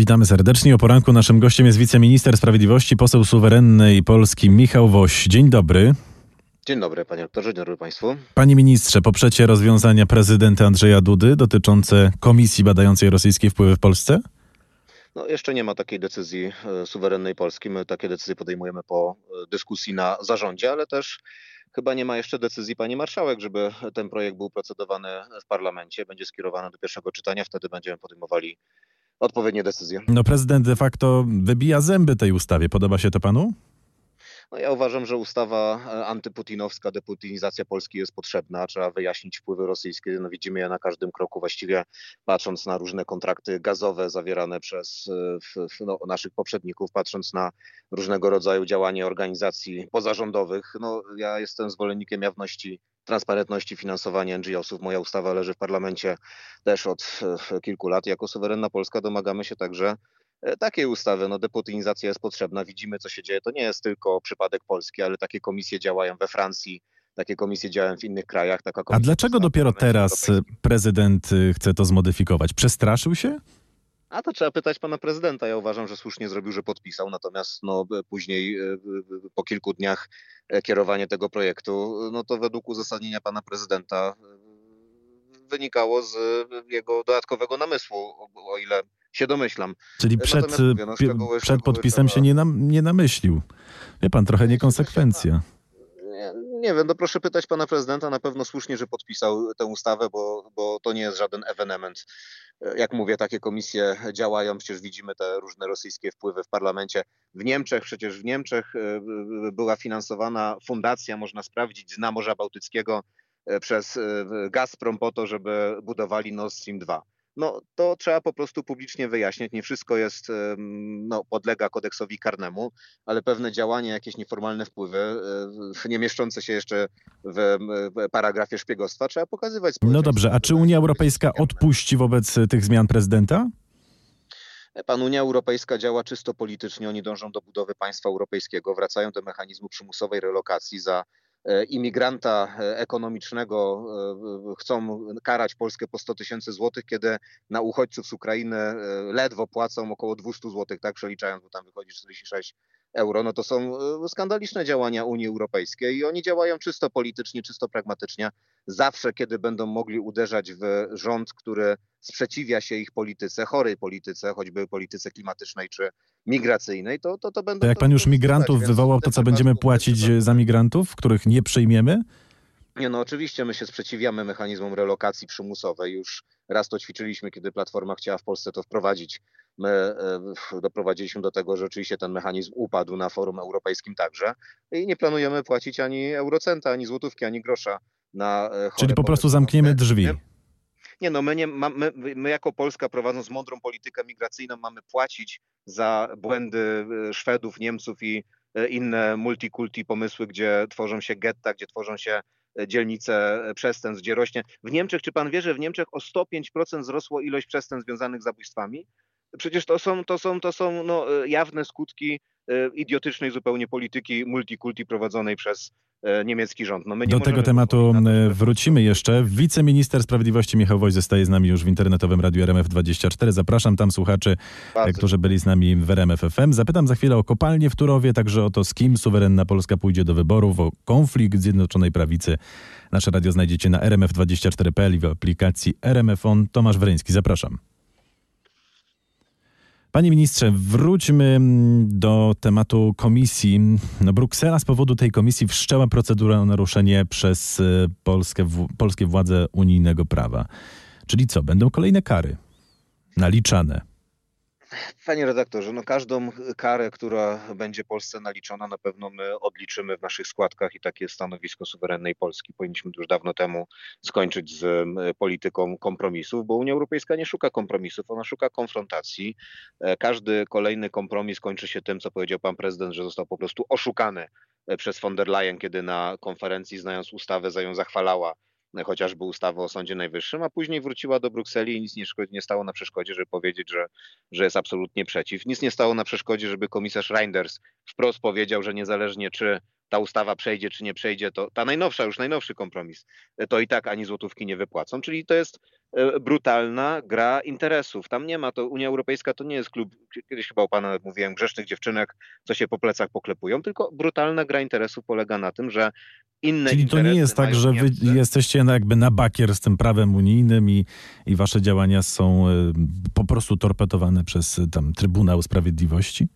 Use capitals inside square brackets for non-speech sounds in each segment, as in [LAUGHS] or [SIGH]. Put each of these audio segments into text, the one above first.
Witamy serdecznie. O poranku naszym gościem jest wiceminister sprawiedliwości, poseł suwerennej Polski Michał Woś. Dzień dobry. Dzień dobry, panie doktorze, dzień dobry państwu. Panie ministrze, poprzecie rozwiązania prezydenta Andrzeja Dudy dotyczące komisji badającej rosyjskie wpływy w Polsce? No, jeszcze nie ma takiej decyzji e, suwerennej Polski. My takie decyzje podejmujemy po e, dyskusji na zarządzie, ale też chyba nie ma jeszcze decyzji pani marszałek, żeby ten projekt był procedowany w parlamencie, będzie skierowany do pierwszego czytania, wtedy będziemy podejmowali odpowiednie decyzje. No prezydent de facto wybija zęby tej ustawie. Podoba się to panu? No ja uważam, że ustawa e, antyputinowska, deputinizacja Polski jest potrzebna. Trzeba wyjaśnić wpływy rosyjskie. No widzimy je na każdym kroku, właściwie patrząc na różne kontrakty gazowe zawierane przez e, no, naszych poprzedników, patrząc na różnego rodzaju działania organizacji pozarządowych. No, ja jestem zwolennikiem jawności transparentności finansowania NGO-sów. Moja ustawa leży w parlamencie też od e, kilku lat. Jako suwerenna Polska domagamy się także E, takiej ustawy. No, deputinizacja jest potrzebna, widzimy co się dzieje. To nie jest tylko przypadek Polski, ale takie komisje działają we Francji, takie komisje działają w innych krajach. A dlaczego dopiero teraz prezydent y, chce to zmodyfikować? Przestraszył się? A to trzeba pytać pana prezydenta. Ja uważam, że słusznie zrobił, że podpisał, natomiast no, później e, po kilku dniach e, kierowanie tego projektu, no to według uzasadnienia pana prezydenta wynikało z jego dodatkowego namysłu, o ile się domyślam. Czyli przed, mówię, no, szczegóły, przed podpisem trzeba... się nie, nam, nie namyślił. Wie pan, trochę niekonsekwencja. Nie, wiem, no proszę pytać pana prezydenta, na pewno słusznie, że podpisał tę ustawę, bo, bo to nie jest żaden ewenement. Jak mówię, takie komisje działają, przecież widzimy te różne rosyjskie wpływy w parlamencie. W Niemczech, przecież w Niemczech e, była finansowana fundacja, można sprawdzić, z Morza Bałtyckiego e, przez e, Gazprom po to, żeby budowali Nord Stream 2 no to trzeba po prostu publicznie wyjaśniać. Nie wszystko jest, no, podlega kodeksowi karnemu, ale pewne działania, jakieś nieformalne wpływy, e, nie mieszczące się jeszcze w paragrafie szpiegostwa, trzeba pokazywać. No dobrze, a czy Unia Europejska odpuści wobec tych zmian prezydenta? Pan Unia Europejska działa czysto politycznie, oni dążą do budowy państwa europejskiego, wracają do mechanizmu przymusowej relokacji za E, imigranta e, ekonomicznego e, chcą karać Polskę po 100 tysięcy złotych, kiedy na uchodźców z Ukrainy ledwo płacą około 200 złotych, tak? Przeliczając, bo tam wychodzi 46 euro, no to są skandaliczne działania Unii Europejskiej i oni działają czysto politycznie, czysto pragmatycznie. Zawsze, kiedy będą mogli uderzać w rząd, który sprzeciwia się ich polityce, chorej polityce, choćby polityce klimatycznej czy migracyjnej, to, to, to będą... To jak pan już migrantów wywołał, to co będziemy płacić za migrantów, których nie przyjmiemy? Nie, no oczywiście my się sprzeciwiamy mechanizmom relokacji przymusowej. Już raz to ćwiczyliśmy, kiedy Platforma chciała w Polsce to wprowadzić. My e, doprowadziliśmy do tego, że oczywiście ten mechanizm upadł na forum europejskim także i nie planujemy płacić ani eurocenta, ani złotówki, ani grosza na e, Czyli po prostu zamkniemy drzwi. Nie no, my, nie, my, my jako Polska prowadząc mądrą politykę migracyjną mamy płacić za błędy e, Szwedów, Niemców i inne multikulti pomysły, gdzie tworzą się getta, gdzie tworzą się dzielnice przestępstw, gdzie rośnie. W Niemczech, czy pan wie, że w Niemczech o 105% wzrosło ilość przestępstw związanych z zabójstwami? Przecież to są, to są, to są no, jawne skutki idiotycznej zupełnie polityki multikulti prowadzonej przez E, niemiecki rząd. No Do tego tematu e, wrócimy jeszcze. Wiceminister Sprawiedliwości Michał Woś zostaje z nami już w internetowym radiu RMF24. Zapraszam tam słuchaczy, e, Bardzo. którzy byli z nami w RMF FM. Zapytam za chwilę o kopalnię w Turowie, także o to, z kim suwerenna Polska pójdzie do wyborów, o konflikt Zjednoczonej Prawicy. Nasze radio znajdziecie na rmf24.pl i w aplikacji RMF On. Tomasz Wreński, zapraszam. Panie ministrze, wróćmy do tematu komisji. No, Bruksela z powodu tej komisji wszczęła procedurę o naruszenie przez e, Polskę, polskie władze unijnego prawa. Czyli co, będą kolejne kary naliczane? Panie redaktorze, no każdą karę, która będzie Polsce naliczona, na pewno my odliczymy w naszych składkach i takie jest stanowisko suwerennej Polski. Powinniśmy już dawno temu skończyć z polityką kompromisów, bo Unia Europejska nie szuka kompromisów, ona szuka konfrontacji. E, każdy kolejny kompromis kończy się tym, co powiedział pan prezydent, że został po prostu oszukany e, przez von der Leyen, kiedy na konferencji, znając ustawę, za ją zachwalała chociażby ustawę o Sądzie Najwyższym, a później wróciła do Brukseli i nic nie, nie stało na przeszkodzie, żeby powiedzieć, że, że jest absolutnie przeciw. Nic nie stało na przeszkodzie, żeby komisarz Reinders wprost powiedział, że niezależnie czy ta ustawa przejdzie czy nie przejdzie, to ta najnowsza, już najnowszy kompromis, to i tak ani złotówki nie wypłacą. Czyli to jest e, brutalna gra interesów. Tam nie ma to, Unia Europejska to nie jest klub, kiedyś chyba u pana mówiłem, grzesznych dziewczynek, co się po plecach poklepują, tylko brutalna gra interesów polega na tym, że inne Czyli to nie jest tak, że wy jesteście jakby na bakier z tym prawem unijnym i, i wasze działania są e, po prostu torpetowane przez tam Trybunał Sprawiedliwości?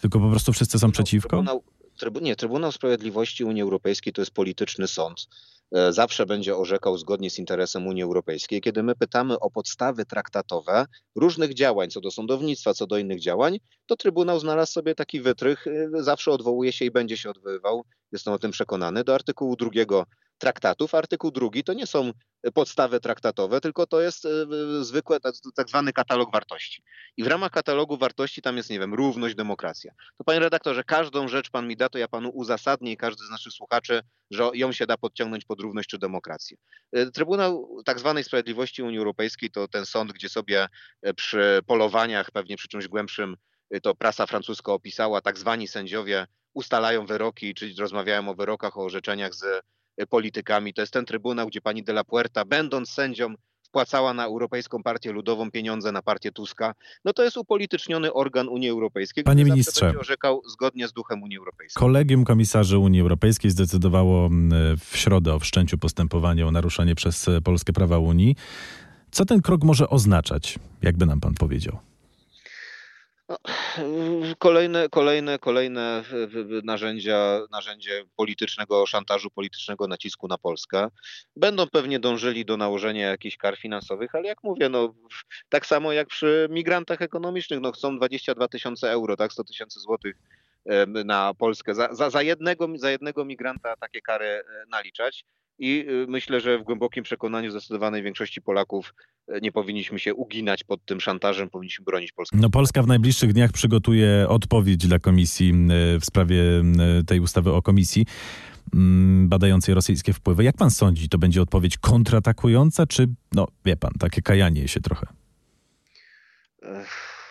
Tylko po prostu wszyscy są no, przeciwko? Trybunał, trybu, nie, Trybunał Sprawiedliwości Unii Europejskiej to jest polityczny sąd. E, zawsze będzie orzekał zgodnie z interesem Unii Europejskiej. Kiedy my pytamy o podstawy traktatowe różnych działań, co do sądownictwa, co do innych działań, to Trybunał znalazł sobie taki wytrych, e, zawsze odwołuje się i będzie się odwoływał, jestem o tym przekonany, do artykułu drugiego traktatów. Artykuł drugi to nie są podstawy traktatowe, tylko to jest e, zwykły tak zwany katalog wartości. I w ramach katalogu wartości tam jest, nie wiem, równość, demokracja. To panie redaktorze, każdą rzecz pan mi da, to ja panu uzasadnię i każdy z naszych słuchaczy, że ją się da podciągnąć pod równość czy demokrację. E, Trybunał tak zwanej Sprawiedliwości Unii Europejskiej to ten sąd, gdzie sobie e, przy polowaniach, pewnie przy czymś głębszym, to prasa francuska opisała, tak zwani sędziowie ustalają wyroki, czyli rozmawiają o wyrokach, o orzeczeniach z politykami. To jest ten trybunał, gdzie pani de la Puerta, będąc sędzią, wpłacała na Europejską Partię Ludową pieniądze na partię Tuska. No to jest upolityczniony organ Unii Europejskiej, Panie który ministrze, będzie orzekał zgodnie z duchem Unii Europejskiej. Kolegium Komisarzy Unii Europejskiej zdecydowało w środę o wszczęciu postępowania o naruszenie przez Polskę prawa Unii. Co ten krok może oznaczać, jakby nam pan powiedział? Kolejne, kolejne, kolejne narzędzia, narzędzie politycznego szantażu, politycznego nacisku na Polskę. Będą pewnie dążyli do nałożenia jakichś kar finansowych, ale jak mówię, no, tak samo jak przy migrantach ekonomicznych, no, chcą 22 tysiące euro, tak, 100 tysięcy złotych na Polskę. Za, za, za, jednego, za jednego migranta takie kary e, naliczać i y, myślę, że w głębokim przekonaniu zdecydowanej większości Polaków y, nie powinniśmy się uginać pod tym szantażem, powinniśmy bronić Polski. No Polska w najbliższych dniach przygotuje odpowiedź dla komisji y, w sprawie tej ustawy o komisji mm, badającej rosyjskie wpływy. Jak pan sądzi, to będzie odpowiedź kontratakująca, czy, no wie pan, takie kajanie się trochę?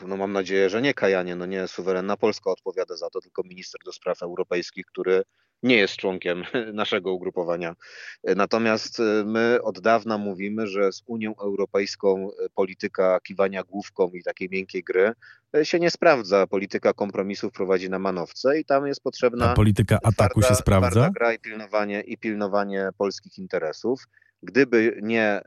no mam nadzieję, że nie Kajanie, no nie suwerenna Polska odpowiada za to, tylko minister do spraw europejskich, który nie jest członkiem [LAUGHS] naszego ugrupowania. Natomiast e, my od dawna mówimy, że z Unią Europejską e, polityka kiwania główką i takiej miękkiej gry e, się nie sprawdza. Polityka kompromisów prowadzi na manowce i tam jest potrzebna. A polityka ataku twarda, się sprawdza? gra i pilnowanie, i pilnowanie polskich interesów. Gdyby nie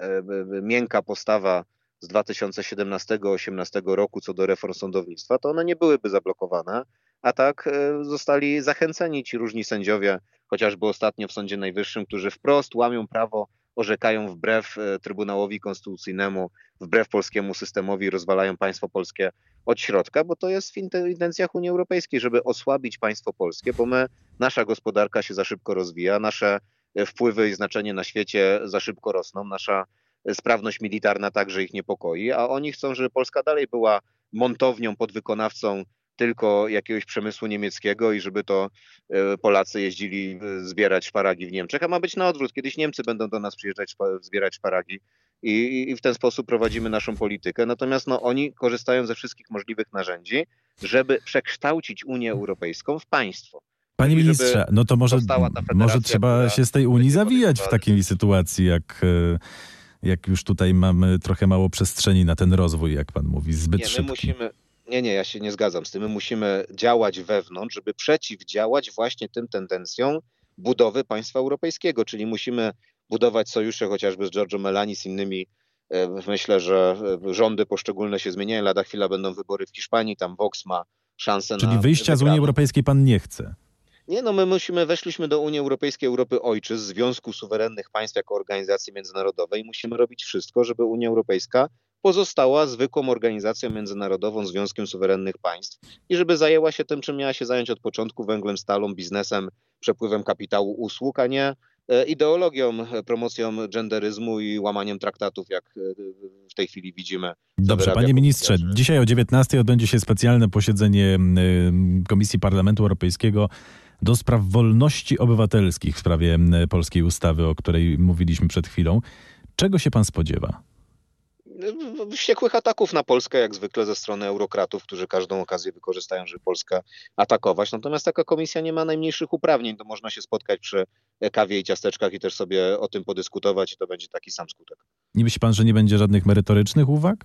miękka postawa z 2017-2018 roku co do reform sądownictwa, to one nie byłyby zablokowane, a tak e, zostali zachęceni ci różni sędziowie, chociażby ostatnio w Sądzie Najwyższym, którzy wprost łamią prawo, orzekają wbrew e, Trybunałowi Konstytucyjnemu, wbrew polskiemu systemowi, rozwalają państwo polskie od środka, bo to jest w intencjach Unii Europejskiej, żeby osłabić państwo polskie, bo my, nasza gospodarka się za szybko rozwija, nasze e, wpływy i znaczenie na świecie za szybko rosną, nasza sprawność militarna także ich niepokoi, a oni chcą, żeby Polska dalej była montownią, podwykonawcą tylko jakiegoś przemysłu niemieckiego i żeby to e, Polacy jeździli e, zbierać szparagi w Niemczech, a ma być na odwrót. Kiedyś Niemcy będą do nas przyjeżdżać zbierać szparagi i, i w ten sposób prowadzimy naszą politykę. Natomiast no, oni korzystają ze wszystkich możliwych narzędzi, żeby przekształcić Unię Europejską w państwo. Panie ministrze, no to może, może trzeba się z tej Unii zawijać w takiej sytuacji, jak e, jak już tutaj mamy trochę mało przestrzeni na ten rozwój, jak pan mówi, zbyt nie, szybki. Musimy, nie, nie, ja się nie zgadzam z tym. My musimy działać wewnątrz, żeby przeciwdziałać właśnie tym tendencjom budowy państwa europejskiego, czyli musimy budować sojusze chociażby z Giorgio Melani, z innymi. E, myślę, że e, rządy poszczególne się zmieniają. Lada chwila będą wybory w Hiszpanii, tam Vox ma szansę czyli na. Czyli wyjścia z Unii Europejskiej pan nie chce. Nie, no my musimy, weszliśmy do Unii Europejskiej, Europy Ojczyzn, Związku Suwerennych Państw jako organizacji międzynarodowej. Musimy robić wszystko, żeby Unia Europejska pozostała zwykłą organizacją międzynarodową, Związkiem Suwerennych Państw i żeby zajęła się tym, czym miała się zająć od początku, węglem, stalą, biznesem, przepływem kapitału, usług, a nie e, ideologią, promocją genderyzmu i łamaniem traktatów, jak e, w tej chwili widzimy. Dobrze, panie ministrze, dzisiaj o 19 odbędzie się specjalne posiedzenie Komisji Parlamentu Europejskiego do spraw wolności obywatelskich w sprawie polskiej ustawy, o której mówiliśmy przed chwilą. Czego się pan spodziewa? wściekłych ataków na Polskę, jak zwykle ze strony eurokratów, którzy każdą okazję wykorzystają, żeby Polskę atakować. Natomiast taka komisja nie ma najmniejszych uprawnień, to można się spotkać przy kawie i ciasteczkach i też sobie o tym podyskutować i to będzie taki sam skutek. Nie myśli pan, że nie będzie żadnych merytorycznych uwag?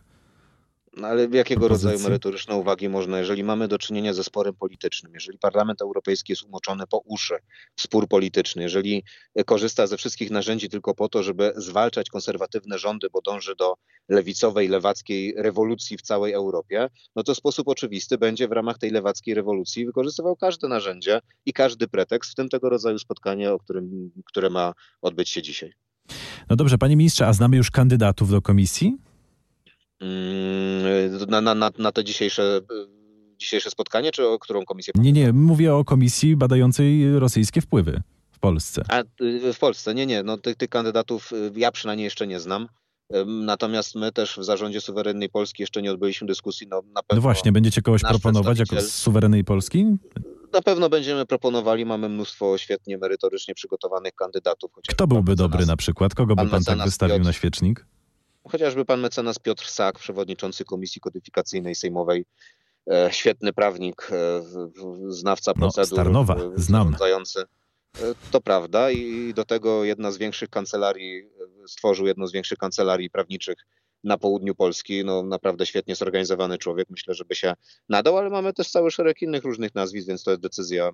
No ale jakiego rodzaju merytoryczne uwagi można, jeżeli mamy do czynienia ze sporem politycznym, jeżeli Parlament Europejski jest umoczony po uszy w spór polityczny, jeżeli korzysta ze wszystkich narzędzi tylko po to, żeby zwalczać konserwatywne rządy, bo dąży do lewicowej, lewackiej rewolucji w całej Europie, no to w sposób oczywisty będzie w ramach tej lewackiej rewolucji wykorzystywał każde narzędzie i każdy pretekst, w tym tego rodzaju spotkanie, o którym, które ma odbyć się dzisiaj. No dobrze, panie ministrze, a znamy już kandydatów do komisji? Mm, na, na, na, to dzisiejsze, dzisiejsze spotkanie, czy o którą komisję? Nie, nie, mówię o komisji badającej rosyjskie wpływy w Polsce. A, w Polsce, nie, nie, no tych, tych kandydatów y, ja przynajmniej jeszcze nie znam. Natomiast my też w zarządzie suwerennej Polski jeszcze nie odbyliśmy dyskusji. No, na pewno no właśnie, będziecie kogoś proponować jako z suwerennej Polski? Na pewno będziemy proponowali, mamy mnóstwo świetnie merytorycznie przygotowanych kandydatów. Kto byłby dobry na przykład? Kogo by pan, pan tak wystawił Piotr, na świecznik? Chociażby pan mecenas Piotr Sak, przewodniczący Komisji Kodyfikacyjnej Sejmowej, e, świetny prawnik, e, znawca no, procedur. Starnowa, znam. E, to prawda i do tego jedna z większych kancelarii, stworzył jedną z większych kancelarii prawniczych na południu Polski. No, naprawdę świetnie zorganizowany człowiek, myślę, żeby się nadał, ale mamy też cały szereg innych różnych nazwisk, więc to jest decyzja.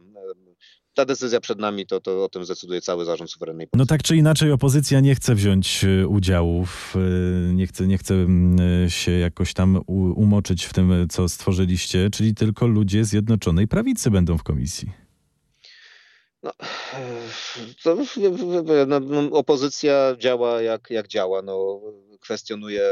Ta decyzja przed nami, to, to o tym zdecyduje cały zarząd suwerennej Polski. No tak czy inaczej, opozycja nie chce wziąć e, udziału, w, e, nie, chce, nie chce mm, się jakoś tam umoczyć w tym, co stworzyliście, czyli tylko ludzie Zjednoczonej Prawicy będą w komisji. No, to, no, opozycja działa jak, jak działa. No, kwestionuje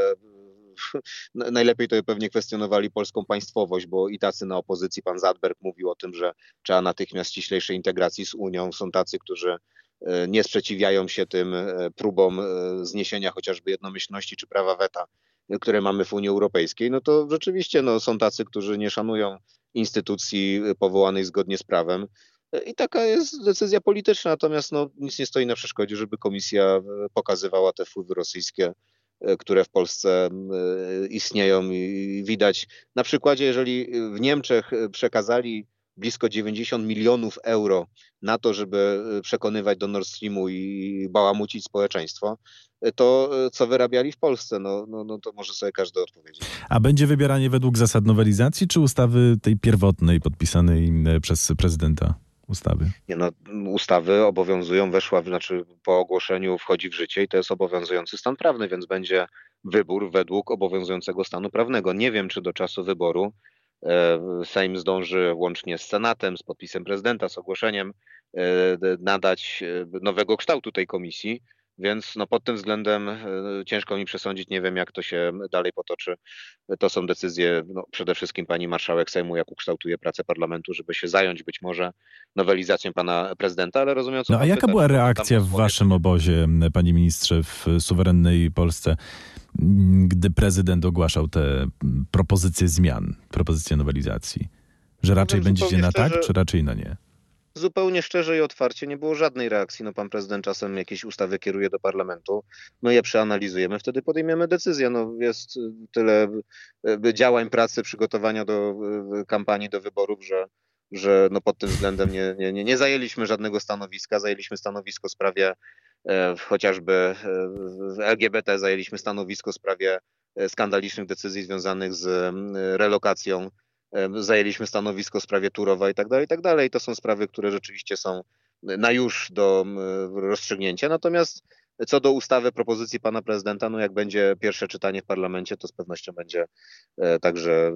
[LAUGHS] najlepiej to pewnie kwestionowali polską państwowość, bo i tacy na opozycji, pan Zadberg mówił o tym, że trzeba natychmiast ściślejszej integracji z Unią. Są tacy, którzy e, nie sprzeciwiają się tym e, próbom e, zniesienia chociażby jednomyślności czy prawa weta, które mamy w Unii Europejskiej. No to rzeczywiście no, są tacy, którzy nie szanują instytucji powołanych zgodnie z prawem. I taka jest decyzja polityczna, natomiast no, nic nie stoi na przeszkodzie, żeby komisja pokazywała te wpływy rosyjskie które w Polsce e, istnieją i widać na przykładzie, jeżeli w Niemczech przekazali blisko 90 milionów euro na to, żeby przekonywać do Nord Streamu i bałamucić społeczeństwo, to co wyrabiali w Polsce, no, no, no to może sobie każdy odpowiedzieć. A będzie wybieranie według zasad nowelizacji czy ustawy tej pierwotnej podpisanej e, przez prezydenta? Ustawy? Nie no, ustawy obowiązują, weszła, znaczy po ogłoszeniu wchodzi w życie i to jest obowiązujący stan prawny, więc będzie wybór według obowiązującego stanu prawnego. Nie wiem, czy do czasu wyboru e, Sejm zdąży łącznie z Senatem, z podpisem prezydenta, z ogłoszeniem e, nadać e, nowego kształtu tej komisji. Więc no pod tym względem e, ciężko mi przesądzić, nie wiem jak to się dalej potoczy. To są decyzje no, przede wszystkim pani marszałek Sejmu, jak ukształtuje pracę parlamentu, żeby się zająć być może nowelizacją pana prezydenta, ale rozumiem co No a jaka była reakcja w waszym obozie, panie ministrze, w suwerennej Polsce, gdy prezydent ogłaszał te propozycje zmian, propozycje nowelizacji? Że raczej będziecie na tak, czy raczej na nie? Zupełnie szczerze i otwarcie nie było żadnej reakcji. No pan prezydent czasem jakieś ustawy kieruje do parlamentu, my je przeanalizujemy, wtedy podejmiemy decyzję. No jest tyle e, działań, pracy, przygotowania do e, kampanii, do wyborów, że, że no pod tym względem nie, nie, nie, nie zajęliśmy żadnego stanowiska. Zajęliśmy stanowisko w sprawie e, chociażby e, LGBT, zajęliśmy stanowisko w sprawie e, skandalicznych decyzji związanych z relokacją zajęliśmy stanowisko w sprawie Turowa i tak dalej, i tak dalej. To są sprawy, które rzeczywiście są na już do rozstrzygnięcia. Natomiast co do ustawy, propozycji pana prezydenta, no jak będzie pierwsze czytanie w parlamencie, to z pewnością będzie e, także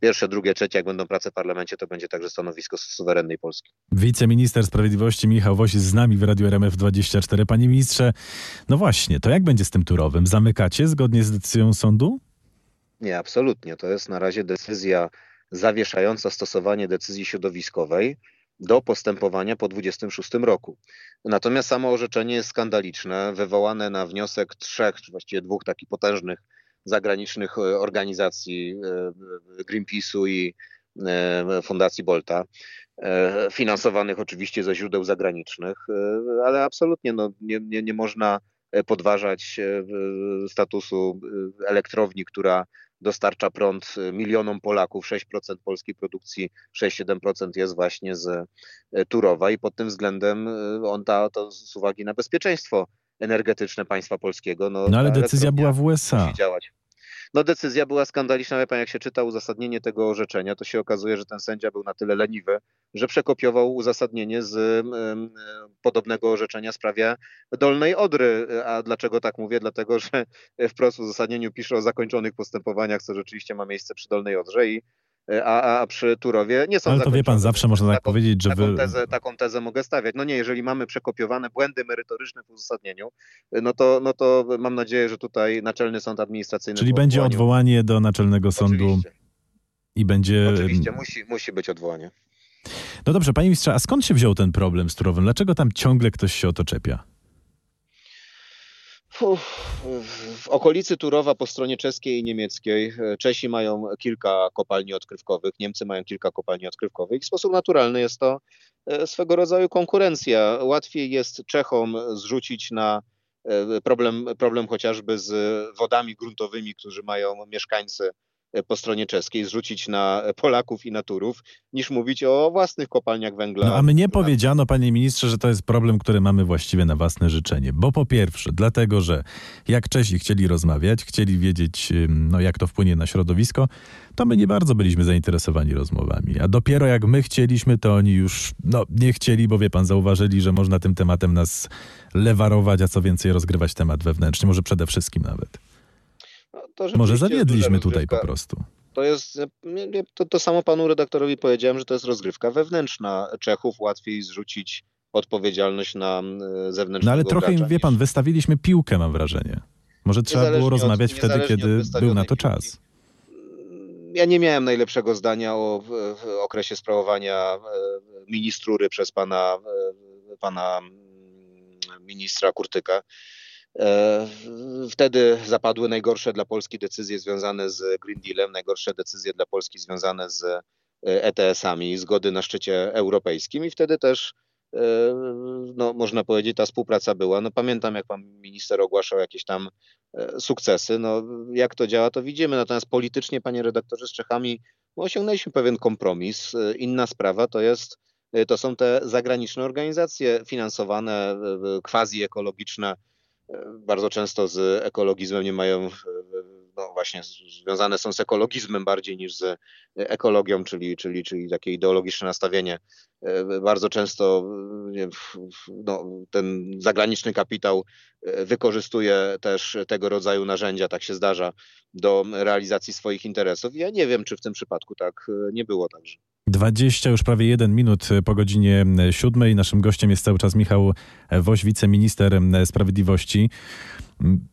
pierwsze, drugie, trzecie, jak będą prace w parlamencie, to będzie także stanowisko suwerennej Polski. Wiceminister Sprawiedliwości Michał Woś z nami w Radiu RMF24. Panie ministrze, no właśnie, to jak będzie z tym Turowym? Zamykacie zgodnie z decyzją sądu? Nie, absolutnie. To jest na razie decyzja zawieszająca stosowanie decyzji środowiskowej do postępowania po 26 roku. Natomiast samo orzeczenie jest skandaliczne, wywołane na wniosek trzech, czy właściwie dwóch takich potężnych zagranicznych e, organizacji e, Greenpeace'u i e, Fundacji Bolta, finansowanych oczywiście ze źródeł zagranicznych, ale absolutnie no, nie, nie, nie można podważać statusu elektrowni, która dostarcza prąd milionom Polaków. 6% polskiej produkcji, 6-7% jest właśnie z Turowa i pod tym względem on da to z uwagi na bezpieczeństwo energetyczne państwa polskiego. No, no ale decyzja była w USA. Musi działać. No decyzja była skandaliczna, wie pan, jak się czyta uzasadnienie tego orzeczenia, to się okazuje, że ten sędzia był na tyle leniwy, że przekopiował uzasadnienie z podobnego orzeczenia w sprawie Dolnej Odry. A dlaczego tak mówię? Dlatego, że [LAUGHS] wprost w uzasadnieniu pisze o zakończonych postępowaniach, co rzeczywiście ma miejsce przy Dolnej Odrze i a, a przy Turowie nie są Ale to wie pan, zawsze można tak taką, powiedzieć, że taką wy... Tezę, taką tezę mogę stawiać. No nie, jeżeli mamy przekopiowane błędy merytoryczne w uzasadnieniu, no to, no to mam nadzieję, że tutaj Naczelny Sąd Administracyjny... Czyli będzie odwołanie do Naczelnego Sądu Oczywiście. i będzie... Oczywiście, musi, musi być odwołanie. No dobrze, panie ministrze, a skąd się wziął ten problem z Turowem? Dlaczego tam ciągle ktoś się o to czepia? W okolicy Turowa po stronie czeskiej i niemieckiej e, Czesi mają kilka kopalni odkrywkowych, Niemcy mają kilka kopalni odkrywkowych w sposób naturalny jest to e, swego rodzaju konkurencja. Łatwiej jest Czechom zrzucić na e, problem, problem chociażby z wodami gruntowymi, którzy mają mieszkańcy po stronie czeskiej, zrzucić na Polaków i na Turów, niż mówić o własnych kopalniach węgla. No a mnie powiedziano, panie ministrze, że to jest problem, który mamy właściwie na własne życzenie. Bo po pierwsze, dlatego, że jak Czesi chcieli rozmawiać, chcieli wiedzieć, no, jak to wpłynie na środowisko, to my nie bardzo byliśmy zainteresowani rozmowami. A dopiero jak my chcieliśmy, to oni już no, nie chcieli, bo wie pan, zauważyli, że można tym tematem nas lewarować, a co więcej rozgrywać temat wewnętrzny, może przede wszystkim nawet. No, Może zawiedliśmy tutaj po prostu. To jest, to, to samo panu redaktorowi powiedziałem, że to jest rozgrywka wewnętrzna Czechów, łatwiej zrzucić odpowiedzialność na zewnętrznego No ale trochę, gracza, wie pan, wystawiliśmy piłkę, mam wrażenie. Może trzeba było rozmawiać od, wtedy, kiedy był na to czas. Ja nie miałem najlepszego zdania o okresie sprawowania e, ministrury przez pana, e, pana ministra Kurtyka. E, wtedy zapadły najgorsze dla Polski decyzje związane z Green Dealem, najgorsze decyzje dla Polski związane z ETS-ami, zgody na szczycie europejskim i wtedy też e, no, można powiedzieć, ta współpraca była. No, pamiętam, jak pan minister ogłaszał jakieś tam e, sukcesy. No, jak to działa, to widzimy. Natomiast politycznie, panie redaktorze, z Czechami no, osiągnęliśmy pewien kompromis. Inna sprawa to jest, to są te zagraniczne organizacje finansowane, quasi ekologiczne, bardzo często z ekologizmem nie mają, no właśnie związane są z ekologizmem bardziej niż z ekologią, czyli, czyli, czyli takie ideologiczne nastawienie. Bardzo często no, ten zagraniczny kapitał wykorzystuje też tego rodzaju narzędzia, tak się zdarza, do realizacji swoich interesów. Ja nie wiem, czy w tym przypadku tak nie było także. 20 już prawie jeden minut po godzinie siódmej. Naszym gościem jest cały czas Michał Woś, wiceminister sprawiedliwości.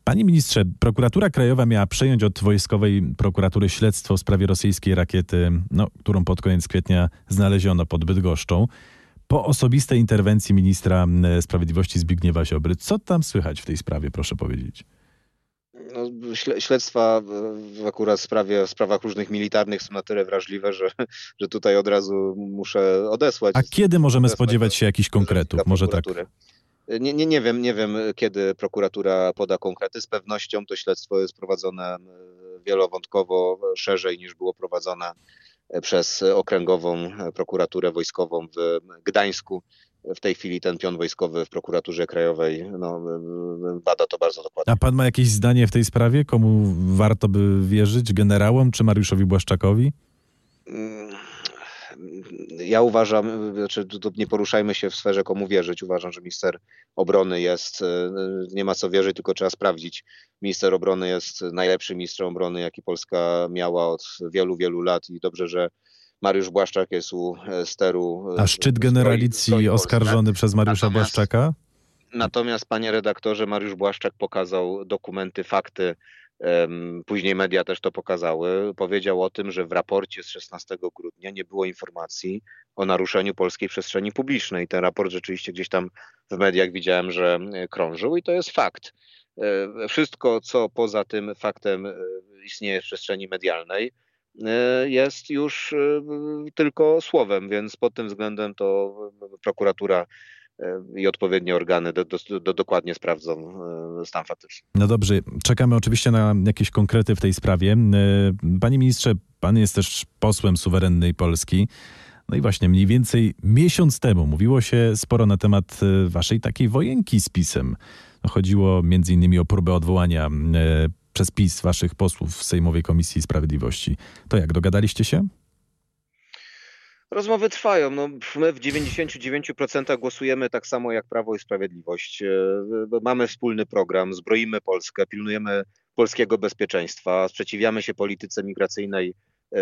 Panie ministrze, prokuratura krajowa miała przejąć od wojskowej prokuratury śledztwo w sprawie rosyjskiej rakiety, no, którą pod koniec kwietnia znaleziono pod Bydgoszczą. Po osobistej interwencji ministra sprawiedliwości Zbigniewa Ziobry. Co tam słychać w tej sprawie, proszę powiedzieć? No, śledztwa w akurat sprawie, w sprawach różnych militarnych są na tyle wrażliwe, że, że tutaj od razu muszę odesłać. A kiedy możemy spodziewać się jakichś konkretów? Może tak? Nie, nie, nie wiem, nie wiem, kiedy prokuratura poda konkrety. Z pewnością to śledztwo jest prowadzone wielowątkowo szerzej niż było prowadzone przez okręgową prokuraturę wojskową w Gdańsku w tej chwili ten pion wojskowy w prokuraturze krajowej no, bada to bardzo dokładnie. A pan ma jakieś zdanie w tej sprawie? Komu warto by wierzyć? Generałom czy Mariuszowi Błaszczakowi? Mm, ja uważam, znaczy nie poruszajmy się w sferze komu wierzyć. Uważam, że minister obrony jest, nie ma co wierzyć, tylko trzeba sprawdzić. Minister obrony jest najlepszym ministrem obrony, jaki Polska miała od wielu, wielu lat i dobrze, że Mariusz Błaszczak jest u e, steru. E, A szczyt generalicji oskarżony przez Mariusza natomiast, Błaszczaka? Natomiast, panie redaktorze, Mariusz Błaszczak pokazał dokumenty, fakty. Później media też to pokazały. Powiedział o tym, że w raporcie z 16 grudnia nie było informacji o naruszeniu polskiej przestrzeni publicznej. Ten raport rzeczywiście gdzieś tam w mediach widziałem, że e, krążył i to jest fakt. Wszystko, co poza tym faktem istnieje w przestrzeni medialnej, jest już e, tylko słowem, więc pod tym względem to prokuratura i odpowiednie organy do, do, do dokładnie sprawdzą stan faktyczny. No dobrze, czekamy oczywiście na jakieś konkrety w tej sprawie. Panie ministrze, pan jest też posłem suwerennej Polski. No i właśnie mniej więcej miesiąc temu mówiło się sporo na temat waszej takiej wojenki z PiSem. No chodziło między innymi o próbę odwołania przez PiS waszych posłów w Sejmowej Komisji Sprawiedliwości. To jak, dogadaliście się? Rozmowy trwają. No, my w 99% głosujemy tak samo jak Prawo i Sprawiedliwość. E, mamy wspólny program, zbroimy Polskę, pilnujemy polskiego bezpieczeństwa, sprzeciwiamy się polityce migracyjnej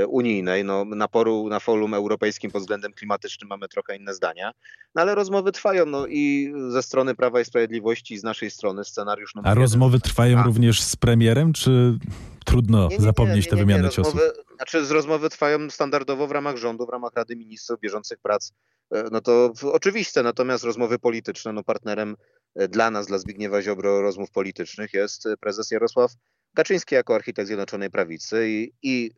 unijnej. No, na, poru, na forum europejskim pod względem klimatycznym mamy trochę inne zdania, no, ale rozmowy trwają no, i ze strony Prawa i Sprawiedliwości i z naszej strony scenariusz numer A rozmowy trwają A. również z premierem, czy trudno nie, nie, zapomnieć tę wymianę ciosów? Znaczy z rozmowy trwają standardowo w ramach rządu, w ramach Rady Ministrów bieżących prac. E, no to oczywiste, natomiast rozmowy polityczne, no partnerem e, dla nas, dla Zbigniewa Ziobro rozmów politycznych jest prezes Jarosław Kaczyński jako architekt Zjednoczonej Prawicy i, i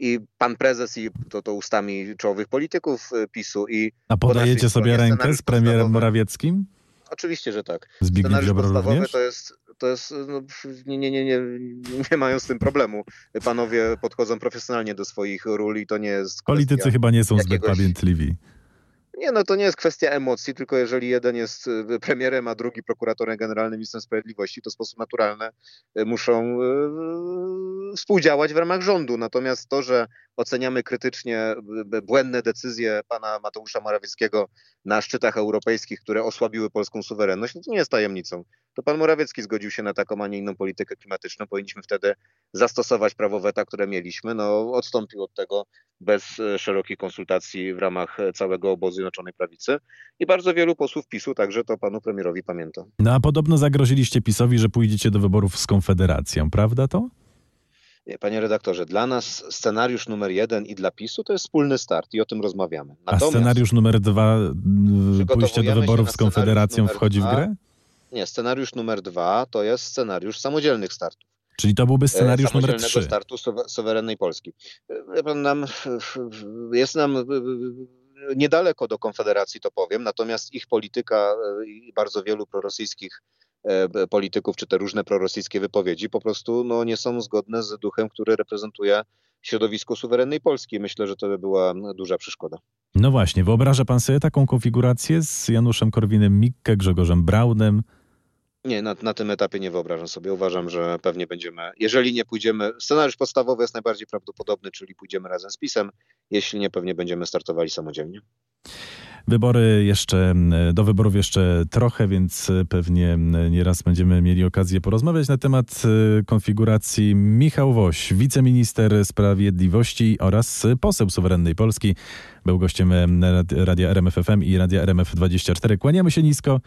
i pan prezes i to, to ustami czołowych polityków y, PiSu i... A podajecie sobie rękę z premierem Morawieckim? Oczywiście, że tak. Zbigniew Ziobro również? to jest, to jest no, nie, nie, nie, nie, nie mają z tym problemu. Panowie podchodzą profesjonalnie do swoich ról i to nie jest Politycy chyba nie są zbyt pamiętliwi. Nie, no to nie jest kwestia emocji, tylko jeżeli jeden jest y, premierem, a drugi prokuratorem generalnym ministrem sprawiedliwości, to w sposób naturalny y, muszą współdziałać w ramach rządu. Natomiast to, że oceniamy krytycznie błędne decyzje pana Mateusza Morawieckiego na szczytach europejskich, które osłabiły polską suwerenność, no to nie jest tajemnicą. To pan Morawiecki zgodził się na taką, a nie inną politykę klimatyczną. Powinniśmy wtedy zastosować prawo weta, które mieliśmy. No, odstąpił od tego bez e, szerokich konsultacji w ramach całego obozu Zjednoczonej Prawicy. I bardzo wielu posłów PiSu także to panu premierowi pamięta. No a podobno zagroziliście PiSowi, że pójdziecie do wyborów z Konfederacją, prawda to? Panie redaktorze, dla nas scenariusz numer jeden i dla PiSu to jest wspólny start i o tym rozmawiamy. Natomiast A scenariusz numer dwa, pójście do wyborów z Konfederacją wchodzi w grę? Nie, scenariusz numer dwa to jest scenariusz samodzielnych startów. Czyli to byłby scenariusz numer trzy. startu suwerennej Polski. Nam, jest nam niedaleko do Konfederacji, to powiem, natomiast ich polityka i bardzo wielu prorosyjskich E, polityków, czy te różne prorosyjskie wypowiedzi po prostu no, nie są zgodne z duchem, który reprezentuje środowisko suwerennej Polski. Myślę, że to by była duża przeszkoda. No właśnie, wyobraża pan sobie taką konfigurację z Januszem Korwinem-Mikke, Grzegorzem Braunem? Nie, na, na tym etapie nie wyobrażam sobie. Uważam, że pewnie będziemy, jeżeli nie pójdziemy, scenariusz podstawowy jest najbardziej prawdopodobny, czyli pójdziemy razem z PiSem. Jeśli nie, pewnie będziemy startowali samodzielnie. Wybory jeszcze, do wyborów jeszcze trochę, więc pewnie nieraz będziemy mieli okazję porozmawiać na temat e, konfiguracji. Michał Woś, wiceminister sprawiedliwości oraz poseł suwerennej Polski, był gościem Radia RMFFM i Radia RMF24. Kłaniamy się nisko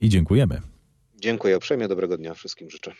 i dziękujemy. Dziękuję uprzejmie, dobrego dnia wszystkim życzę.